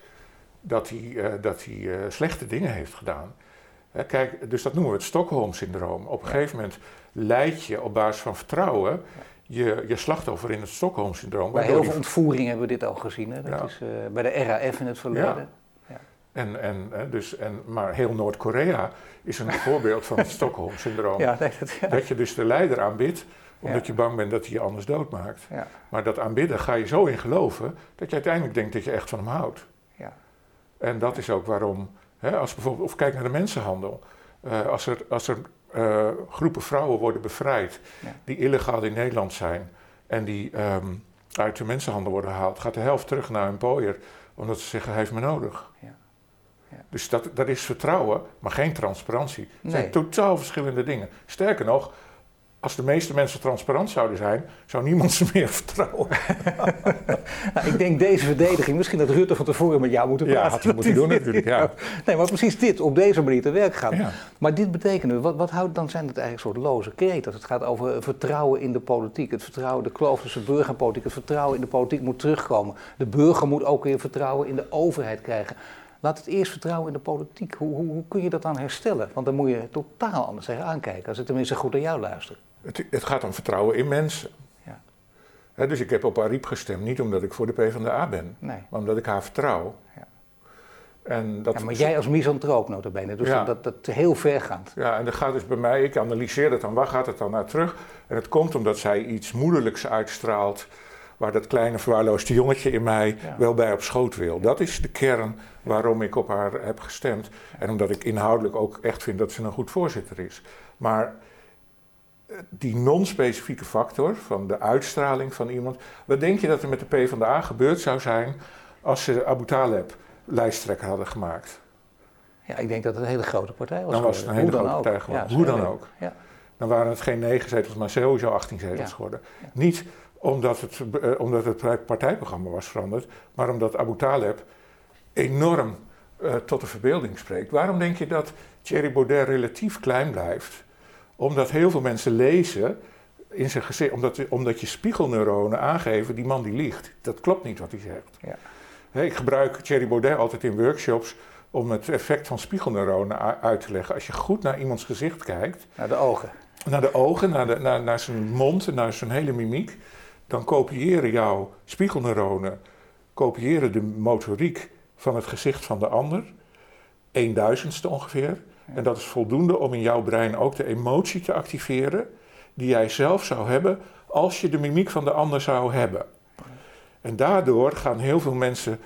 dat hij, uh, dat hij uh, slechte dingen heeft gedaan. Kijk, dus dat noemen we het Stockholm-syndroom. Op een gegeven moment leid je op basis van vertrouwen je, je slachtoffer in het Stockholm-syndroom. Bij heel veel ontvoeringen hebben we dit al gezien. Hè? Dat ja. is bij de RAF in het verleden. Ja. En, en, dus, en, maar heel Noord-Korea is een voorbeeld van het Stockholm-syndroom. Ja, dat, dat, je dus de leider aanbidt omdat je bang bent dat hij je anders doodmaakt. Maar dat aanbidden ga je zo in geloven dat je uiteindelijk denkt dat je echt van hem houdt. En dat is ook waarom, hè, als bijvoorbeeld, of kijk naar de mensenhandel. Uh, als er, als er uh, groepen vrouwen worden bevrijd die illegaal in Nederland zijn en die um, uit de mensenhandel worden gehaald, gaat de helft terug naar hun pooier, omdat ze zeggen: hij heeft me nodig. Ja. Ja. Dus dat, dat is vertrouwen, maar geen transparantie. Het nee. zijn totaal verschillende dingen. Sterker nog, als de meeste mensen transparant zouden zijn, zou niemand ze meer vertrouwen. nou, ik denk deze verdediging, misschien dat Rutte van tevoren met jou moeten praten. Ja, had hij moeten doen natuurlijk. Ja. Nee, maar precies dit, op deze manier te werk gaan. Ja. Maar dit betekent, wat, wat houdt dan zijn het eigenlijk een soort loze kreet? Dat het gaat over vertrouwen in de politiek. Het vertrouwen, de kloof tussen burger en politiek. Het vertrouwen in de politiek moet terugkomen. De burger moet ook weer vertrouwen in de overheid krijgen. Laat het eerst vertrouwen in de politiek. Hoe, hoe, hoe kun je dat dan herstellen? Want dan moet je totaal anders tegen aankijken. Als ik tenminste goed naar jou luister. Het, het gaat om vertrouwen in mensen. Ja. dus ik heb op Ariep gestemd, niet omdat ik voor de PvdA ben, nee. maar omdat ik haar vertrouw. Ja. En dat, ja, maar jij als misantroop notabene, dus ja. dat, dat, heel ver gaat. Ja, en dat gaat dus bij mij, ik analyseer dat dan, waar gaat het dan naar terug? En het komt omdat zij iets moederlijks uitstraalt, waar dat kleine verwaarloosde jongetje in mij wel bij op schoot wil. Dat is de kern waarom ik op haar heb gestemd. En omdat ik inhoudelijk ook echt vind dat ze een goed voorzitter is. Maar die non-specifieke factor van de uitstraling van iemand. Wat denk je dat er met de PvdA gebeurd zou zijn als ze Abu Taleb lijsttrekker hadden gemaakt? Ja, ik denk dat het een hele grote partij was. Dan was het een hele grote partij geworden. Hoe dan ook. Ja. Dan waren het geen negen zetels, maar sowieso 18 zetels geworden. Niet omdat het, uh, omdat het partijprogramma was veranderd, maar omdat Abu Taleb enorm uh, tot de verbeelding spreekt. Waarom denk je dat Thierry Baudet relatief klein blijft? Omdat heel veel mensen lezen in zijn gezicht, omdat, omdat je spiegelneuronen aangeven, die man die liegt. Dat klopt niet wat hij zegt. Ja. ik gebruik Thierry Baudet altijd in workshops om het effect van spiegelneuronen uit te leggen. Als je goed naar iemands gezicht kijkt. Naar de ogen. Naar de ogen, naar, de, naar, naar zijn mond, naar zijn hele mimiek. Dan kopiëren jouw spiegelneuronen kopiëren de motoriek van het gezicht van de ander. Een duizendste ongeveer. En dat is voldoende om in jouw brein ook de emotie te activeren die jij zelf zou hebben als je de mimiek van de ander zou hebben. En daardoor gaan heel veel mensen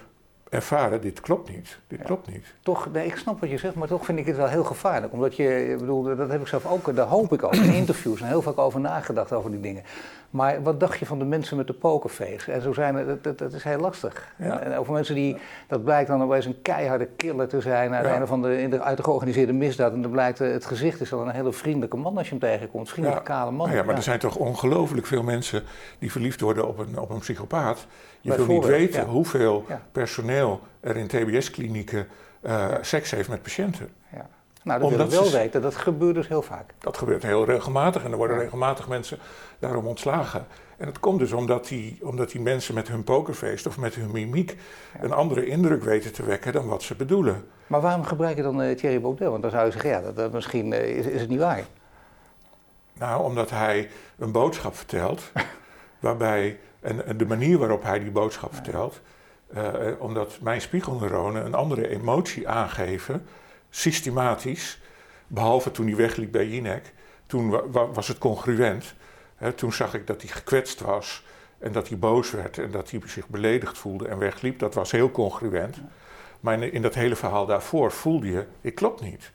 ervaren, dit klopt niet, dit klopt niet. Toch, nee, ik snap wat je zegt, maar toch vind ik het wel heel gevaarlijk. Omdat je, ik bedoel, dat heb ik zelf ook, daar hoop ik ook in interviews en heel vaak over nagedacht over die dingen. Maar wat dacht je van de mensen met de pokerface? En zo zijn het, dat, dat is heel lastig. Ja. En over mensen die, dat blijkt dan opeens een keiharde killer te zijn uit, een van de, in de, uit de georganiseerde misdaad. En dan blijkt eh, het gezicht is dan een hele vriendelijke man als je hem tegenkomt. Vriendelijke kale man. Ja, maar er zijn toch ongelooflijk veel mensen die verliefd worden op een, op een psychopaat. Je wil niet weten hoeveel personeel er in TBS-klinieken uh, seks heeft met patiënten. Nou, dat wil ik wel weten. Dat gebeurt dus heel vaak. Dat gebeurt heel regelmatig en er worden regelmatig mensen daarom ontslagen. En het komt dus omdat die, omdat die mensen met hun pokerfeest of met hun mimiek een andere indruk weten te wekken dan wat ze bedoelen. Maar waarom gebruik je dan uh, Thierry Baudet? Want dan zou je zeggen, ja, dat, misschien uh, is, is het niet waar. Nou, omdat hij een boodschap vertelt, waarbij, en, en, de manier waarop hij die boodschap vertelt, uh, omdat mijn spiegelneuronen een andere emotie aangeven systematisch, behalve toen hij wegliep bij Jinek, toen was het congruent. toen zag ik dat hij gekwetst was en dat hij boos werd en dat hij zich beledigd voelde en wegliep. Dat was heel congruent. Maar in, in dat hele verhaal daarvoor voelde je, ik klopt niet.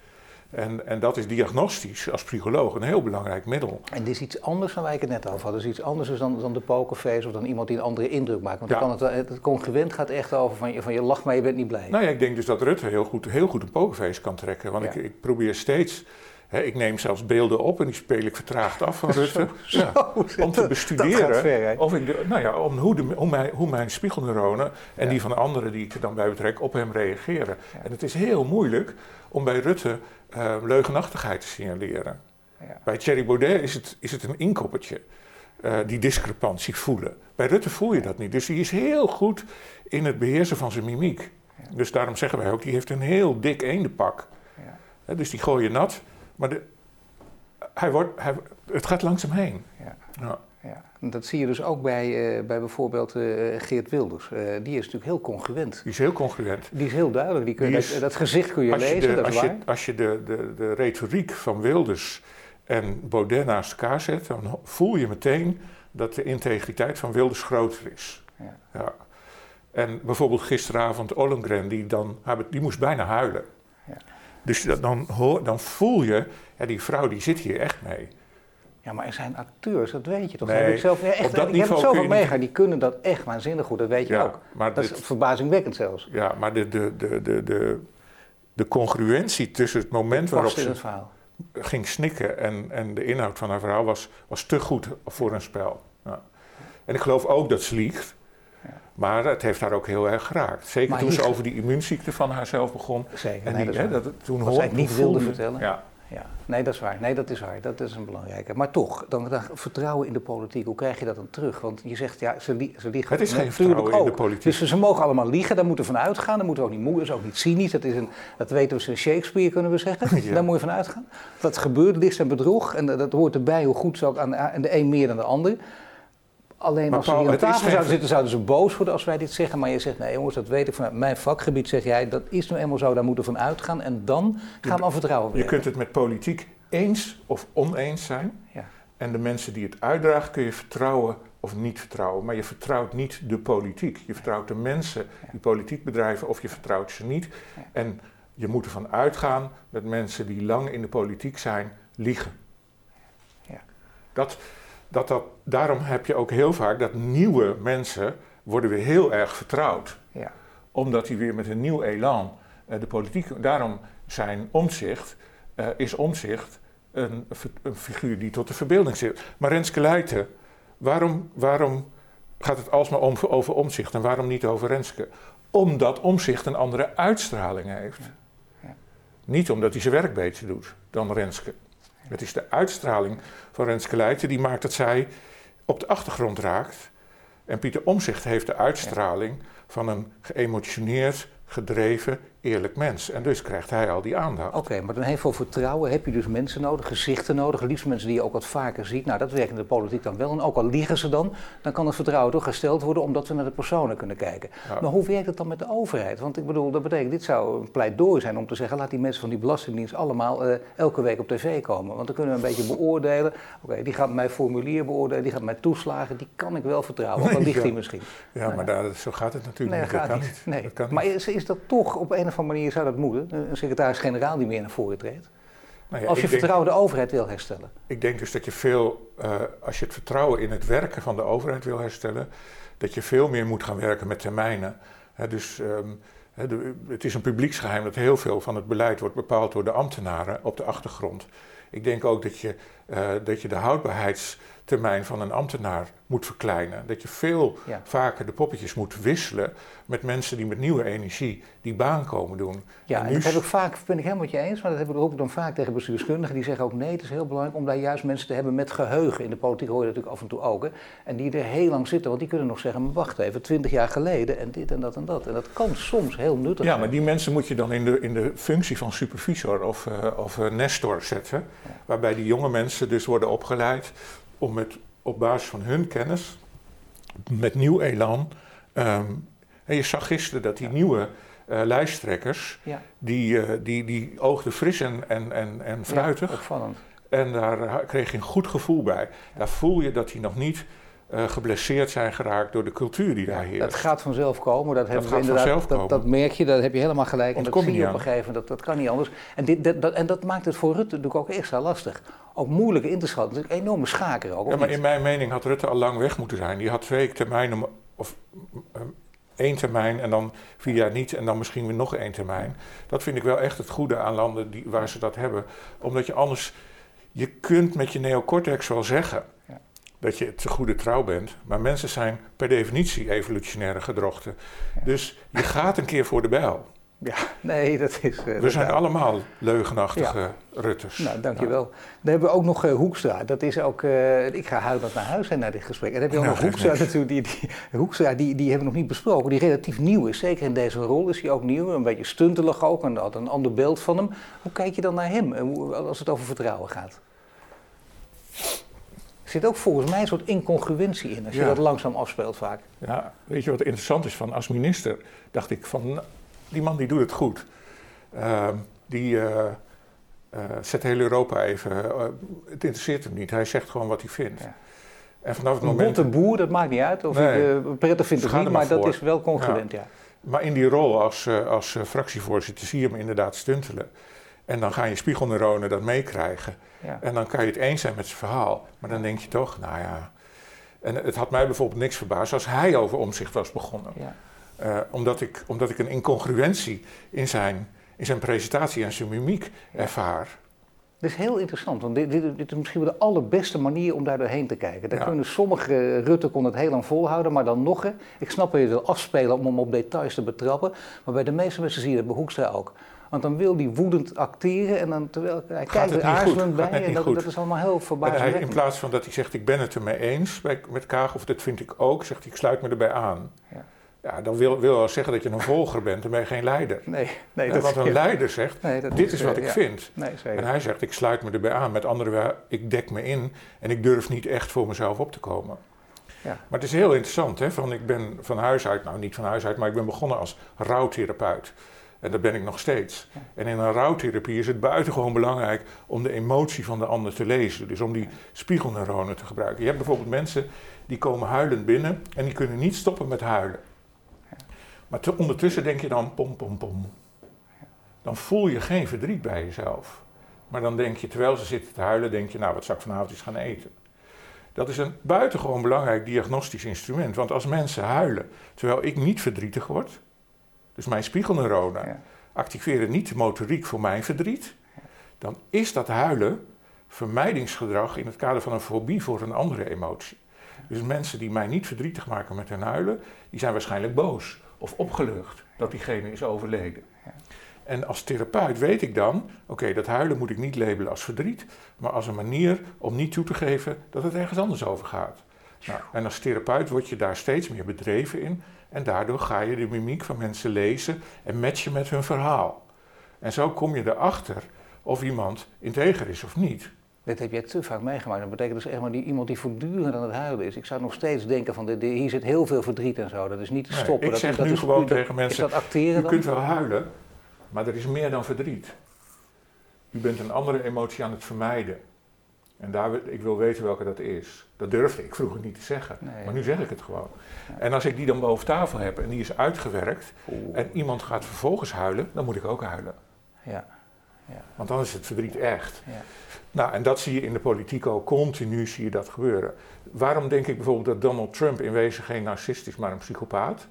En, en dat is diagnostisch als psycholoog een heel belangrijk middel. En dit is iets anders dan waar ik het net over had. Dat is iets anders dan, dan de pokerface of dan iemand die een andere indruk maakt. Want dan kan het, het congruent gaat echt over van je, van je lacht maar je bent niet blij. Nou ja, ik denk dus dat Rutte heel goed, heel goed een pokerface kan trekken. Want ik, ik probeer steeds ik neem zelfs beelden op en die speel ik vertraagd af van Rutte. ja, om te bestuderen of ik nou ja, om hoe, de, hoe, mijn, hoe mijn spiegelneuronen en die van anderen die ik er dan bij betrek op hem reageren. En het is heel moeilijk om bij Rutte uh, leugenachtigheid te signaleren. Bij Thierry Baudet is het, is het een inkoppertje. Uh, die discrepantie voelen. Bij Rutte voel je dat niet. Dus die is heel goed in het beheersen van zijn mimiek. Dus daarom zeggen wij ook, die heeft een heel dik eendenpak. Ja. dus die gooi je nat. Maar de, hij wordt, hij, het gaat langzaam heen. Ja. ja. Ja. Dat zie je dus ook bij, uh, bij bijvoorbeeld uh, Geert Wilders. Uh, die is natuurlijk heel congruent. Die is heel congruent. Die is heel duidelijk. Die kun, dat, dat, gezicht kun je lezen, je dat is als waar. Je, als je de, de, de retoriek van Wilders en Baudet naast elkaar zet... dan voel je meteen dat de integriteit van Wilders groter is. Ja. ja. En bijvoorbeeld gisteravond Ollengren, die, dan, die moest bijna huilen. Ja. Dus dan, hoor, dan voel je, ja, die vrouw die zit hier echt mee. Ja, maar er zijn acteurs, dat weet je toch? Nee, heb ik zelf, ja, echt, op dat niveau hebt zoveel meegaan, die kunnen dat echt waanzinnig goed, dat weet je ook. Maar dat is verbazingwekkend zelfs. Ja, maar de, de, de, de, de, de congruentie tussen het moment waarop ze ging snikken en, en de inhoud van haar verhaal was, was te goed voor een spel. Ja. En ik geloof ook dat ze liegt. Maar het heeft haar ook heel erg geraakt. Zeker toen ze over die immuunziekte van haarzelf begon. Zeker, en nee, die, dat, hè, dat toen hoorde, niet wilde vertellen. Ja. ja. Nee, dat is waar. Nee, dat is waar. Dat is een belangrijke. Maar toch, dan, dan, vertrouwen in de politiek, hoe krijg je dat dan terug? Want je zegt, ja, ze, li ze liegen. Het is geen vertrouwen ook. in de politiek. Dus ze mogen allemaal liegen, daar moeten we van uitgaan. Daar moeten we ook niet moe, dat is ook niet cynisch. Dat, is een, dat weten we in Shakespeare, kunnen we zeggen. Ja. Daar moet je van uitgaan. Dat gebeurt, list en bedrog. En dat, dat hoort erbij, hoe goed ze ook aan, aan de een meer dan de ander. Alleen als ze hier aan tafel zouden zitten, zouden ze boos worden als wij dit zeggen. Maar je zegt, nee jongens, dat weet ik vanuit mijn vakgebied, zeg jij, dat is nou eenmaal zo, daar moeten we van uitgaan. En dan gaan we aan vertrouwen Je kunt het met politiek eens of oneens zijn. Ja. En de mensen die het uitdragen kun je vertrouwen of niet vertrouwen. Maar je vertrouwt niet de politiek. Je vertrouwt de mensen die politiek bedrijven of je vertrouwt ze niet. En je moet ervan uitgaan dat mensen die lang in de politiek zijn, liegen. Ja. Dat, dat dat, daarom heb je ook heel vaak dat nieuwe mensen worden weer heel erg vertrouwd. Ja. Omdat die weer met een nieuw elan uh, de politiek... Daarom zijn omzicht, uh, is omzicht een, een, figuur die tot de verbeelding zit. Maar Renske Leijten, waarom, waarom gaat het alsmaar om, over omzicht en waarom niet over Renske? omdat omzicht een andere uitstraling heeft. Ja. Niet omdat hij zijn werk beter doet dan Renske. Het is de uitstraling van Renske Leijten die maakt dat zij op de achtergrond raakt. En Pieter Omzicht heeft de uitstraling van een geëmotioneerd, gedreven, eerlijk mens. En dus krijgt hij al die aandacht. Oké, maar dan heeft voor vertrouwen heb je dus mensen nodig, gezichten nodig, liefst mensen die je ook wat vaker ziet. Nou, dat werkt in de politiek dan wel. En ook al liegen ze dan, dan kan het vertrouwen toch gesteld worden omdat we naar de personen kunnen kijken. Maar hoe werkt het dan met de overheid? Want ik bedoel, dat betekent, dit zou een pleidooi zijn om te zeggen, laat die mensen van die Belastingdienst allemaal uh, elke week op tv komen. Want dan kunnen we een beetje beoordelen. Oké, die gaat mijn formulier beoordelen, die gaat mij toeslagen, die kan ik wel vertrouwen. Of dan liegt hij misschien. Ja, nou maar daar, zo gaat het natuurlijk niet. Dat, gaat niet. Nee. Dat kan maar is, is dat toch op een of andere manier zou dat moeten? Een secretaris-generaal die meer naar voren treedt? Nou ja, als je vertrouwen de overheid wil herstellen. Ik denk dus dat je veel, uh, als je het vertrouwen in het werken van de overheid wil herstellen, dat je veel meer moet gaan werken met termijnen. dus um, de, het is een publieksgeheim dat heel veel van het beleid wordt bepaald door de ambtenaren op de achtergrond. Ik denk ook dat je, uh, dat je de houdbaarheidstermijn van een ambtenaar moet verkleinen. Dat je veel vaker de poppetjes moet wisselen met mensen die met nieuwe energie die baan komen doen. Ja, en, dat heb ik vaak, ben ik helemaal met je eens, maar dat heb ik ook dan vaak tegen bestuurskundigen. Die zeggen ook nee, het is heel belangrijk om daar juist mensen te hebben met geheugen. In de politiek hoor je dat natuurlijk af en toe ook. Hè, en die er heel lang zitten, want die kunnen nog zeggen, maar wacht even, twintig jaar geleden en dit en dat en dat. En dat kan soms heel nuttig ja, zijn. Ja, maar die mensen moet je dan in de, in de functie van supervisor of, uh, of uh, nestor zetten. Waarbij die jonge mensen dus worden opgeleid om met, op basis van hun kennis met nieuw elan. Um, en je zag gisteren dat die nieuwe uh, lijsttrekkers, ja. die, uh, die, die oogden fris en, en, en, en fruitig. Ja, opvallend. En daar kreeg je een goed gevoel bij. Daar voel je dat die nog niet uh, geblesseerd zijn geraakt door de cultuur die daar heerst. Dat gaat vanzelf komen. Dat, dat, gaat vanzelf dat, dat, merk je, daar heb je helemaal gelijk. en dat zie je op een gegeven moment, dat, dat kan niet anders. En, dit, dat, en dat maakt het voor Rutte natuurlijk ook extra lastig. Ook moeilijk in te schatten. Het is een enorme schaker ook. Ja, maar in mijn mening had Rutte al lang weg moeten zijn. Die had twee termijnen, of één termijn en dan vier jaar niet en dan misschien weer nog één termijn. Dat vind ik wel echt het goede aan landen die, waar ze dat hebben. Omdat je anders, je kunt met je neocortex wel zeggen ja. dat je te goede trouw bent, maar mensen zijn per definitie evolutionaire gedrochten. Dus je gaat een keer voor de bijl. Ja, nee, dat is... Uh, we zijn allemaal leugenachtige ja. Rutters. Nou, dankjewel. Nou. Dan hebben we ook nog uh, Hoekstra. Dat is ook... Uh, ik ga huilend naar huis naar dit gesprek. En dan heb je ook nou, nog Hoekstra natuurlijk. Die, die, Hoekstra, die, die hebben we nog niet besproken. Die relatief nieuw is. Zeker in deze rol is hij ook nieuw. Een beetje stuntelig ook. En had een ander beeld van hem. Hoe kijk je dan naar hem als het over vertrouwen gaat? Er zit ook volgens mij een soort incongruentie in, als je dat langzaam afspeelt vaak. Ja, weet je wat interessant is van als minister? Dacht ik van, die man die doet het goed. Uh, die uh, uh, zet heel Europa even. Uh, het interesseert hem niet. Hij zegt gewoon wat hij vindt. Ja. En vanaf het moment. Een boer, dat maakt niet uit. Of nee, ik prettig vind of niet, maar, maar dat is wel congruent, ja. ja. Maar in die rol als, als fractievoorzitter zie je hem inderdaad stuntelen. En dan gaan je spiegelneuronen dat meekrijgen. Ja. En dan kan je het eens zijn met zijn verhaal. Maar dan denk je toch, nou ja. En het had mij bijvoorbeeld niks verbaasd als hij over omzicht was begonnen. Ja. Uh, omdat, ik, omdat ik een incongruentie in zijn, in zijn presentatie en zijn mimiek ervaar. Dat is heel interessant, want dit, dit, dit, is misschien wel de allerbeste manier om daar doorheen te kijken. Daar ja. kunnen sommige, Rutte kon het heel lang volhouden, maar dan nog, ik snap dat je wil afspelen om hem op details te betrappen, maar bij de meeste mensen zie je dat bij Hoekstra ook. Want dan wil hij woedend acteren en dan terwijl hij kijkt er aarzelend bij en dat, dat, is allemaal heel verbazend. In plaats van dat hij zegt ik ben het ermee eens bij, met Kaag of dat vind ik ook, zegt hij ik sluit me erbij aan. Ja. Ja, dan wil, wil wel zeggen dat je een volger bent en ben je geen leider. Nee, nee. Dat, want een leider zegt, nee, dit is, is wat ik ja. vind. Nee, en hij zegt, ik sluit me erbij aan. Met andere woorden, ik dek me in en ik durf niet echt voor mezelf op te komen. Ja. Maar het is heel interessant, hè? Van, ik ben van huis uit, nou niet van huis uit, maar ik ben begonnen als rouwtherapeut. En dat ben ik nog steeds. Ja. En in een rouwtherapie is het buitengewoon belangrijk om de emotie van de ander te lezen. Dus om die spiegelneuronen te gebruiken. Je hebt bijvoorbeeld mensen die komen huilend binnen en die kunnen niet stoppen met huilen. Maar te, ondertussen denk je dan pom, pom, pom. Dan voel je geen verdriet bij jezelf. Maar dan denk je, terwijl ze zitten te huilen, denk je, nou, wat zou ik vanavond eens gaan eten? Dat is een buitengewoon belangrijk diagnostisch instrument. Want als mensen huilen, terwijl ik niet verdrietig word, dus mijn spiegelneuronen ja. activeren niet de motoriek voor mijn verdriet, dan is dat huilen vermijdingsgedrag in het kader van een fobie voor een andere emotie. Dus mensen die mij niet verdrietig maken met hun huilen, die zijn waarschijnlijk boos of opgelucht dat diegene is overleden. En als therapeut weet ik dan, oké, dat huilen moet ik niet labelen als verdriet, maar als een manier om niet toe te geven dat het ergens anders over gaat. Nou, en als therapeut word je daar steeds meer bedreven in en daardoor ga je de mimiek van mensen lezen en matchen met hun verhaal. En zo kom je erachter of iemand integer is of niet. Dit heb jij te vaak meegemaakt. Dat betekent dus echt maar die, iemand die voortdurend aan het huilen is. Ik zou nog steeds denken van de, hier zit heel veel verdriet en zo. Dat is niet te stoppen. ik dat, zeg dat nu is, gewoon dat, tegen mensen, is dat acteren u dan? kunt wel huilen, maar er is meer dan verdriet. U bent een andere emotie aan het vermijden. En daar, wil- ik wil weten welke dat is. Dat durfde ik vroeger niet te zeggen, Nee. maar nu zeg ik het gewoon. En als ik die dan boven tafel heb en die is uitgewerkt Oeh, en iemand gaat vervolgens huilen, dan moet ik ook huilen. ja, Want dan is het verdriet echt. ja. Nou, en dat zie je in de politiek ook continu zie je dat gebeuren. Waarom denk ik bijvoorbeeld dat Donald Trump in wezen geen narcist is, maar een psychopaat?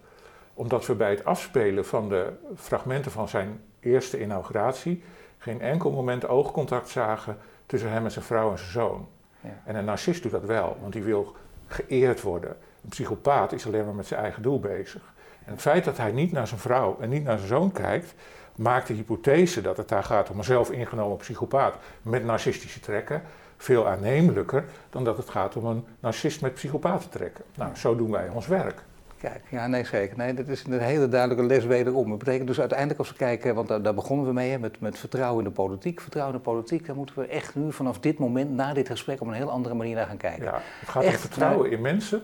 Omdat we bij het afspelen van de fragmenten van zijn eerste inauguratie geen enkel moment oogcontact zagen tussen hem en zijn vrouw en zijn zoon. Ja. En een narcist doet dat wel, want die wil geëerd worden. Een psychopaat is alleen maar met zijn eigen doel bezig. En het feit dat hij niet naar zijn vrouw en niet naar zijn zoon kijkt, maakt de hypothese dat het daar gaat om een zelfingenomen psychopaat met narcistische trekken veel aannemelijker dan dat het gaat om een narcist met psychopatentrekken. Nou, zo doen wij ons werk. Kijk, ja, nee, zeker. Nee, dat is een hele duidelijke les wederom. Dat betekent dus uiteindelijk als we kijken, want daar, daar begonnen we mee, hè, met, met vertrouwen in de politiek. Vertrouwen in de politiek, daar moeten we echt nu vanaf dit moment, na dit gesprek, op een heel andere manier naar gaan kijken. Ja, het gaat Echt, om vertrouwen in mensen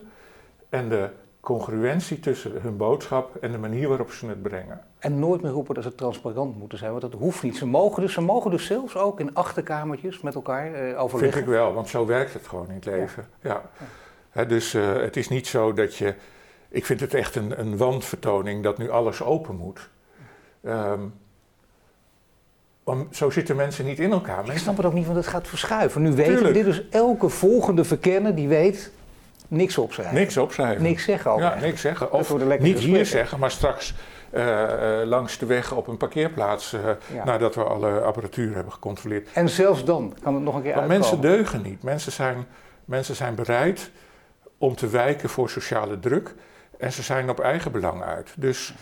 en de congruentie tussen hun boodschap en de manier waarop ze het brengen. En nooit meer roepen dat ze transparant moeten zijn, want dat hoeft niet. Ze mogen dus, ze mogen dus zelfs ook in achterkamertjes met elkaar Vind overleggen. ik wel, want zo werkt het gewoon in het leven. Ja. Hè, dus eh, het is niet zo dat je. Ik vind het echt een, een wandvertoning dat nu alles open moet. Om, zo zitten mensen niet in elkaar. Ik Mensen, snap het ook niet, want het gaat verschuiven. Nu weten we dit, dus elke volgende verkenner die weet niks opschrijven. niks opschrijven. Niks zeggen. Ja, eigenlijk. niks zeggen. Of niet hier gesprekken. zeggen, maar straks eh, langs de weg op een parkeerplaats. Ja. Nadat we alle apparatuur hebben gecontroleerd. En zelfs dan kan het nog een keer Want uitkomen. mensen deugen niet. Mensen zijn, mensen zijn bereid om te wijken voor sociale druk. En ze zijn op eigen belang uit. Dus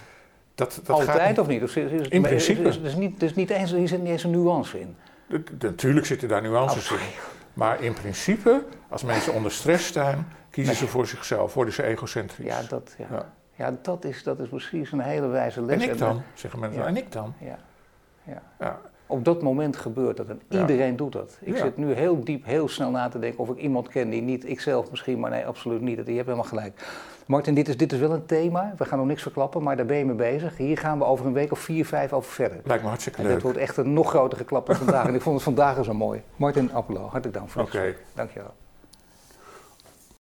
dat, dat Altijd gaat. of niet? Of is, is, In principe. Is, niet, is niet eens, hier zit niet eens een nuance in. d- Natuurlijk zitten daar nuances Oh, in. Maar in principe, als mensen onder stress staan, kiezen ze voor zichzelf, worden ze egocentrisch. Ja, dat, ja. Ja. Ja, dat, is, dat is precies een hele wijze les. en ik dan, zeggen mensen. Ja. En ik dan. Ja. Ja. Ja. Op dat moment gebeurt dat en iedereen doet dat. Ik zit nu heel diep, heel snel na te denken of ik iemand ken die niet, ikzelf misschien, maar nee, absoluut niet. Je hebt helemaal gelijk. Martin, dit is, dit is wel een thema. We gaan nog niks verklappen, maar daar ben je mee bezig. Hier gaan we over een week of vier, vijf over verder. Lijkt me hartstikke En leuk. dat wordt echt een nog grotere klap dan vandaag. en ik vond het vandaag al zo mooi. Martin Appelo, hartelijk dank voor Oké. het gesprek. Dankjewel.